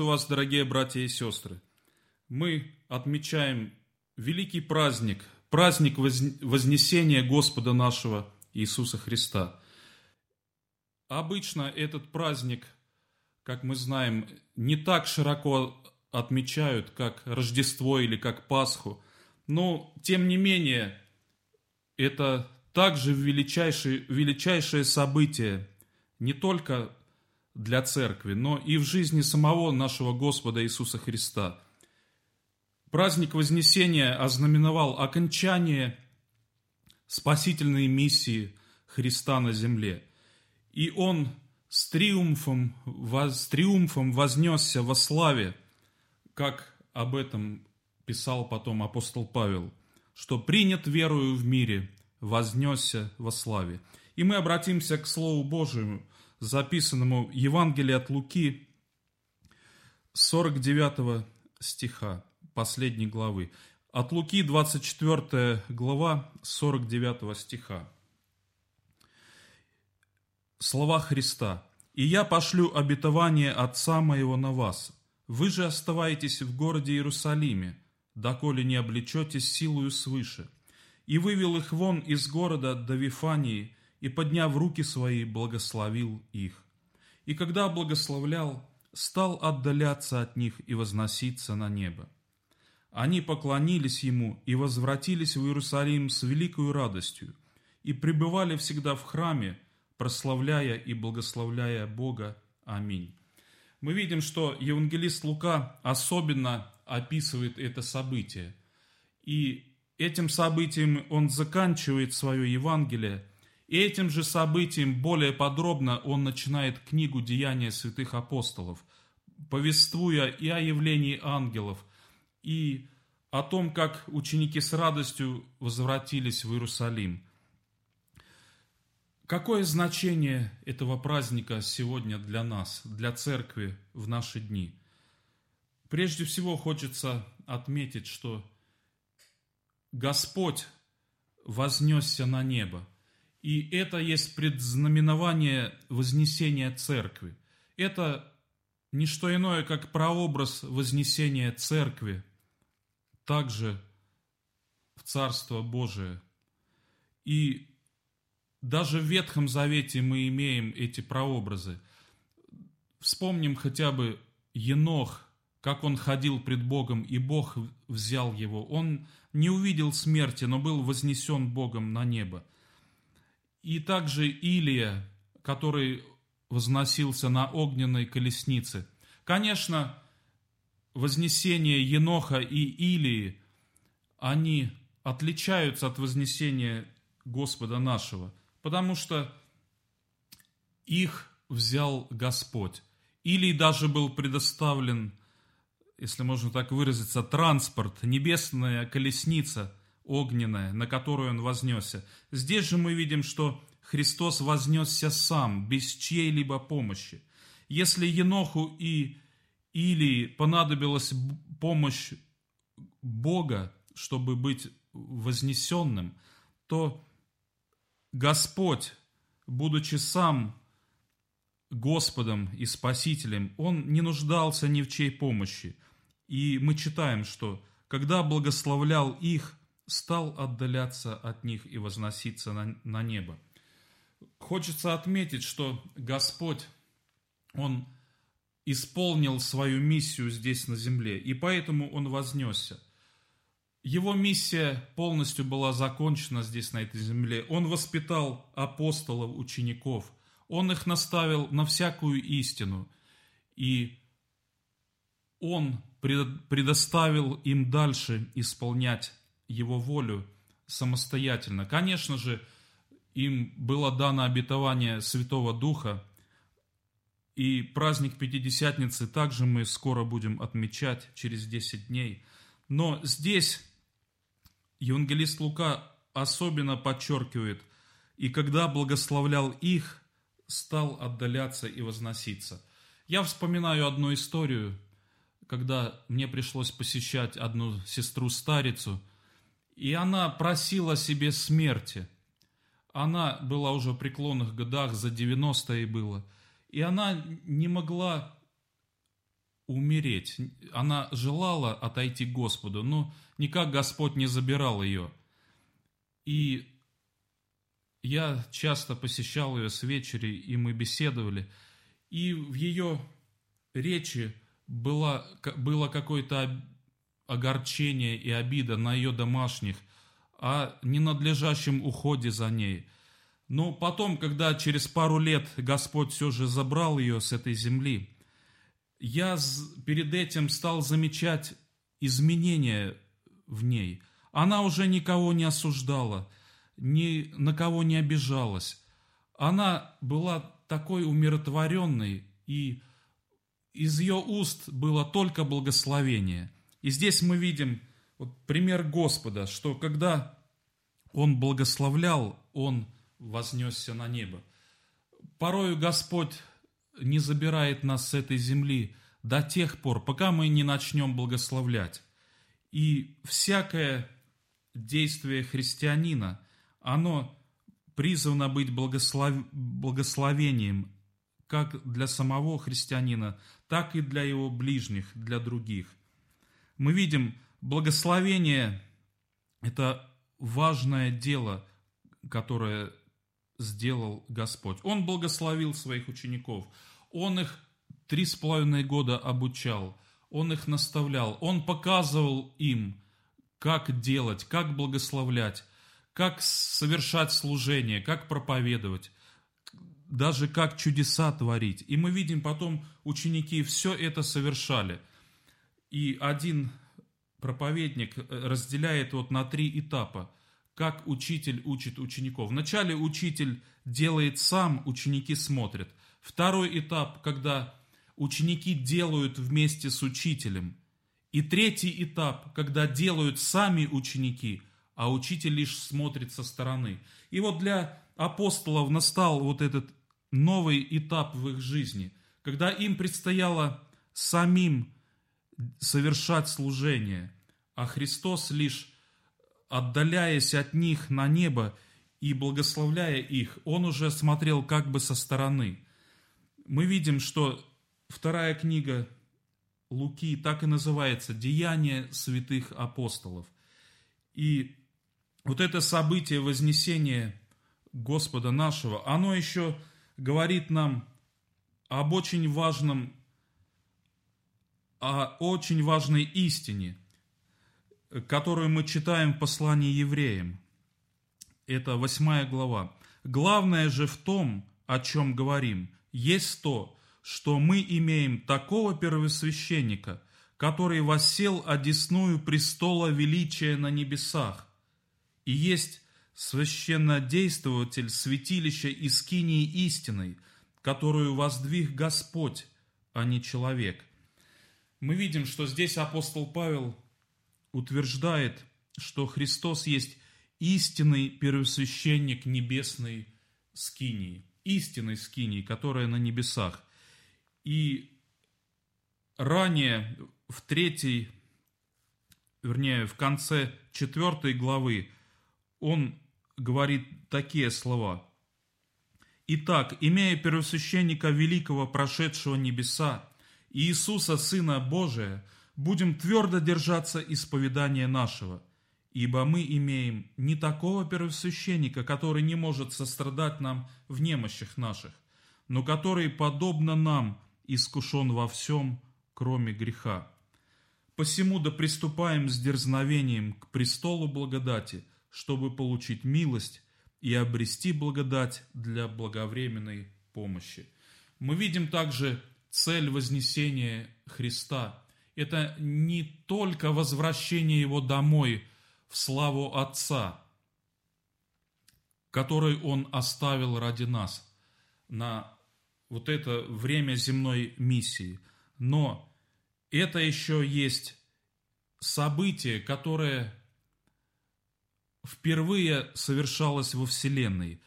Приветствую вас, дорогие братья и сестры. Мы отмечаем великий праздник, праздник Вознесения Господа нашего Иисуса Христа. Обычно этот праздник, как мы знаем, не так широко отмечают, как Рождество или как Пасху, но тем не менее это также величайшее, величайшее событие не только для церкви, но и в жизни самого нашего Господа Иисуса Христа. Праздник Вознесения ознаменовал окончание спасительной миссии Христа на земле. И Он с триумфом, с триумфом вознесся во славе, как об этом писал потом апостол Павел, что принят верою в мире, вознесся во славе. И мы обратимся к Слову Божьему, записанному Евангелие от Луки, 49 стиха, последней главы. От Луки, 24 глава, 49 стиха. Слова Христа. «И я пошлю обетование Отца моего на вас. Вы же оставайтесь в городе Иерусалиме, доколе не облечетесь силою свыше». И вывел их вон из города до Вифании, и, подняв руки свои, благословил их. И когда благословлял, стал отдаляться от них и возноситься на небо. Они поклонились ему и возвратились в Иерусалим с великою радостью и пребывали всегда в храме, прославляя и благословляя Бога. Аминь. Мы видим, что евангелист Лука особенно описывает это событие. И этим событием он заканчивает свое Евангелие – этим же событием более подробно он начинает книгу «Деяния святых апостолов», повествуя и о явлении ангелов, и о том, как ученики с радостью возвратились в Иерусалим. Какое значение этого праздника сегодня для нас, для церкви в наши дни? Прежде всего хочется отметить, что Господь вознесся на небо – и это есть предзнаменование вознесения церкви. Это не что иное, как прообраз вознесения церкви, также в Царство Божие. И даже в Ветхом Завете мы имеем эти прообразы. Вспомним хотя бы Енох, как он ходил пред Богом, и Бог взял его. Он не увидел смерти, но был вознесен Богом на небо и также Илия, который возносился на огненной колеснице. Конечно, вознесение Еноха и Илии, они отличаются от вознесения Господа нашего, потому что их взял Господь. Илий даже был предоставлен, если можно так выразиться, транспорт, небесная колесница – огненная, на которую он вознесся. Здесь же мы видим, что Христос вознесся сам, без чьей-либо помощи. Если Еноху и Илии понадобилась помощь Бога, чтобы быть вознесенным, то Господь, будучи сам Господом и Спасителем, Он не нуждался ни в чьей помощи. И мы читаем, что когда благословлял их, стал отдаляться от них и возноситься на, на небо. Хочется отметить, что Господь, Он исполнил свою миссию здесь на земле, и поэтому Он вознесся. Его миссия полностью была закончена здесь, на этой земле. Он воспитал апостолов, учеников. Он их наставил на всякую истину. И Он предоставил им дальше исполнять его волю самостоятельно. Конечно же, им было дано обетование Святого Духа, и праздник Пятидесятницы также мы скоро будем отмечать через 10 дней. Но здесь евангелист Лука особенно подчеркивает, и когда благословлял их, стал отдаляться и возноситься. Я вспоминаю одну историю, когда мне пришлось посещать одну сестру-старицу – и она просила себе смерти. Она была уже в преклонных годах, за 90 ей было. И она не могла умереть. Она желала отойти к Господу, но никак Господь не забирал ее. И я часто посещал ее с вечери, и мы беседовали. И в ее речи было, было какое-то огорчение и обида на ее домашних, о ненадлежащем уходе за ней. Но потом, когда через пару лет Господь все же забрал ее с этой земли, я перед этим стал замечать изменения в ней. Она уже никого не осуждала, ни на кого не обижалась. Она была такой умиротворенной, и из ее уст было только благословение. И здесь мы видим вот пример Господа, что когда Он благословлял, Он вознесся на небо. Порою Господь не забирает нас с этой земли до тех пор, пока мы не начнем благословлять. И всякое действие христианина, оно призвано быть благослов... благословением как для самого христианина, так и для его ближних, для других. Мы видим, благословение – это важное дело, которое сделал Господь. Он благословил своих учеников. Он их три с половиной года обучал. Он их наставлял. Он показывал им, как делать, как благословлять, как совершать служение, как проповедовать, даже как чудеса творить. И мы видим потом, ученики все это совершали. И один проповедник разделяет вот на три этапа, как учитель учит учеников. Вначале учитель делает сам, ученики смотрят. Второй этап, когда ученики делают вместе с учителем. И третий этап, когда делают сами ученики, а учитель лишь смотрит со стороны. И вот для апостолов настал вот этот новый этап в их жизни, когда им предстояло самим совершать служение, а Христос лишь отдаляясь от них на небо и благословляя их, Он уже смотрел как бы со стороны. Мы видим, что вторая книга Луки так и называется «Деяния святых апостолов». И вот это событие Вознесения Господа нашего, оно еще говорит нам об очень важном, о очень важной истине, которую мы читаем в послании евреям. Это восьмая глава. Главное же в том, о чем говорим, есть то, что мы имеем такого первосвященника, который воссел одесную престола величия на небесах, и есть священнодействователь святилища Искинии истиной, которую воздвиг Господь, а не человек. Мы видим, что здесь апостол Павел утверждает, что Христос есть истинный первосвященник небесной скинии, истинной скинии, которая на небесах. И ранее в третьей, вернее, в конце четвертой главы он говорит такие слова. «Итак, имея первосвященника великого, прошедшего небеса, Иисуса, Сына Божия, будем твердо держаться исповедания нашего, ибо мы имеем не такого первосвященника, который не может сострадать нам в немощах наших, но который, подобно нам, искушен во всем, кроме греха. Посему да приступаем с дерзновением к престолу благодати, чтобы получить милость и обрести благодать для благовременной помощи. Мы видим также цель вознесения Христа – это не только возвращение его домой в славу Отца, который он оставил ради нас на вот это время земной миссии. Но это еще есть событие, которое впервые совершалось во Вселенной.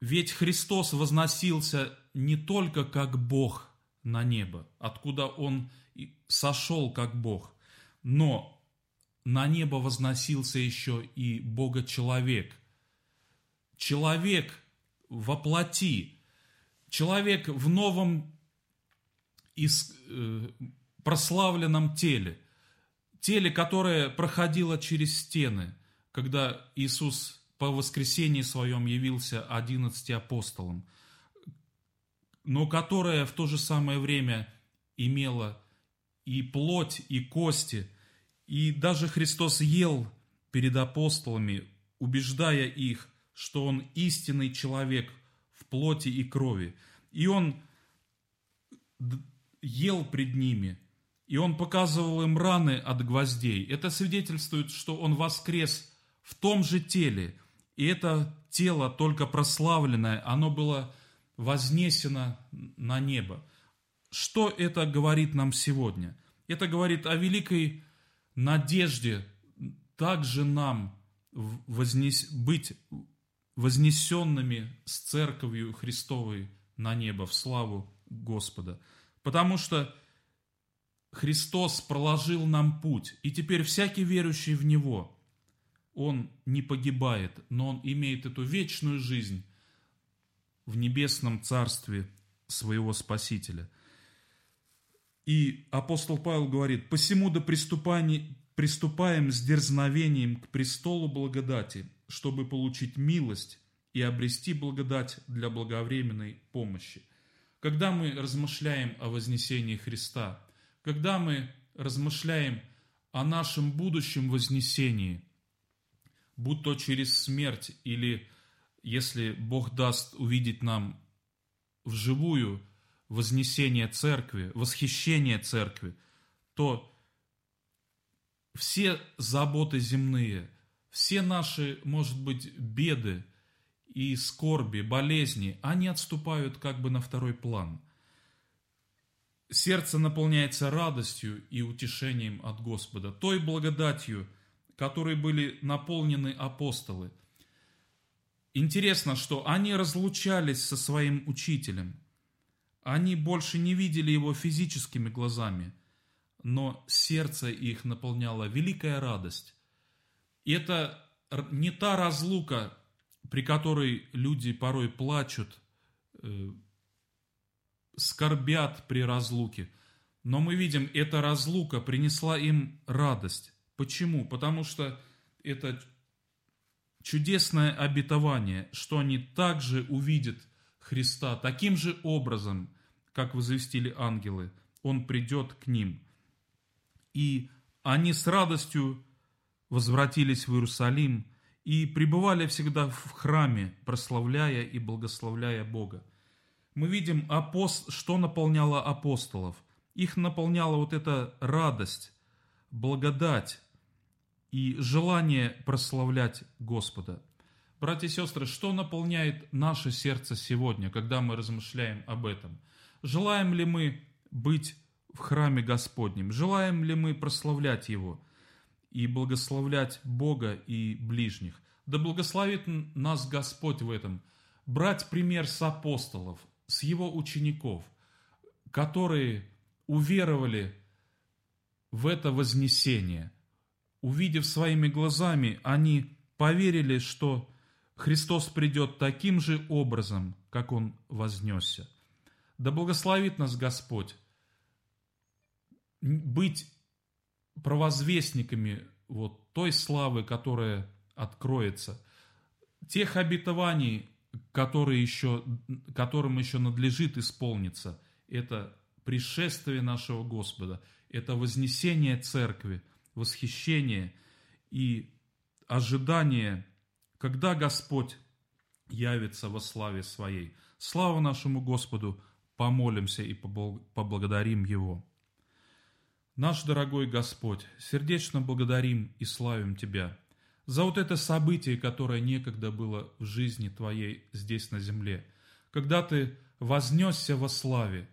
Ведь Христос возносился не только как Бог на небо, откуда Он сошел как Бог, но на небо возносился еще и Бога-человек. Человек во плоти, человек в новом э, прославленном теле, теле, которое проходило через стены, когда Иисус по воскресении своем явился одиннадцати апостолам, но которое в то же самое время имело и плоть, и кости, и даже Христос ел перед апостолами, убеждая их, что Он истинный человек в плоти и крови. И Он ел пред ними, и Он показывал им раны от гвоздей. Это свидетельствует, что Он воскрес в том же теле, и это тело, только прославленное, оно было вознесено на небо. Что это говорит нам сегодня? Это говорит о великой надежде также нам вознес, быть вознесенными с Церковью Христовой на небо в славу Господа. Потому что Христос проложил нам путь, и теперь всякий верующий в Него, он не погибает, но он имеет эту вечную жизнь в небесном царстве своего Спасителя. И апостол Павел говорит, «Посему до приступания, приступаем с дерзновением к престолу благодати, чтобы получить милость и обрести благодать для благовременной помощи». Когда мы размышляем о вознесении Христа, когда мы размышляем о нашем будущем вознесении, будь то через смерть или если Бог даст увидеть нам вживую вознесение церкви, восхищение церкви, то все заботы земные, все наши, может быть, беды и скорби, болезни, они отступают как бы на второй план. Сердце наполняется радостью и утешением от Господа, той благодатью, которой были наполнены апостолы – Интересно, что они разлучались со своим учителем. Они больше не видели его физическими глазами, но сердце их наполняла великая радость. И это не та разлука, при которой люди порой плачут, э, скорбят при разлуке. Но мы видим, эта разлука принесла им радость. Почему? Потому что это чудесное обетование, что они также увидят Христа таким же образом, как возвестили ангелы. Он придет к ним. И они с радостью возвратились в Иерусалим и пребывали всегда в храме, прославляя и благословляя Бога. Мы видим, что наполняло апостолов. Их наполняла вот эта радость, благодать, и желание прославлять Господа. Братья и сестры, что наполняет наше сердце сегодня, когда мы размышляем об этом? Желаем ли мы быть в храме Господнем? Желаем ли мы прославлять Его и благословлять Бога и ближних? Да благословит нас Господь в этом. Брать пример с апостолов, с Его учеников, которые уверовали в это вознесение – увидев своими глазами, они поверили, что Христос придет таким же образом, как Он вознесся. Да благословит нас Господь быть провозвестниками вот той славы, которая откроется, тех обетований, которые еще, которым еще надлежит исполниться, это пришествие нашего Господа, это вознесение Церкви – восхищение и ожидание, когда Господь явится во славе Своей. Слава нашему Господу, помолимся и поблагодарим Его. Наш дорогой Господь, сердечно благодарим и славим Тебя за вот это событие, которое некогда было в жизни Твоей здесь на земле, когда Ты вознесся во славе.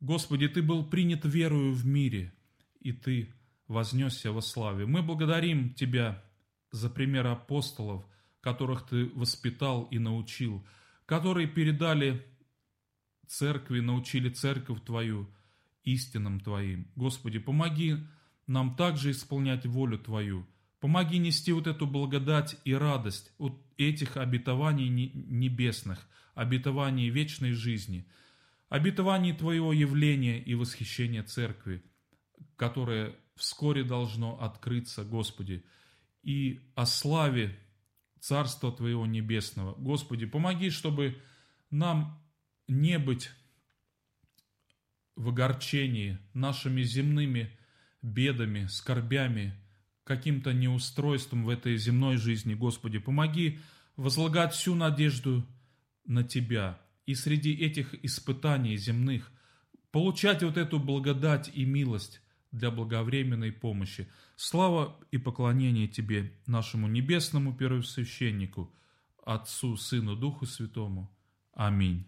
Господи, Ты был принят верою в мире, и Ты вознесся во славе. Мы благодарим Тебя за пример апостолов, которых Ты воспитал и научил, которые передали церкви, научили церковь Твою истинам Твоим. Господи, помоги нам также исполнять волю Твою. Помоги нести вот эту благодать и радость от этих обетований небесных, обетований вечной жизни. обетований Твоего явления и восхищения Церкви, которое вскоре должно открыться, Господи, и о славе Царства Твоего Небесного. Господи, помоги, чтобы нам не быть в огорчении нашими земными бедами, скорбями, каким-то неустройством в этой земной жизни. Господи, помоги возлагать всю надежду на Тебя. И среди этих испытаний земных получать вот эту благодать и милость для благовременной помощи. Слава и поклонение Тебе, нашему небесному первосвященнику, Отцу, Сыну, Духу Святому. Аминь.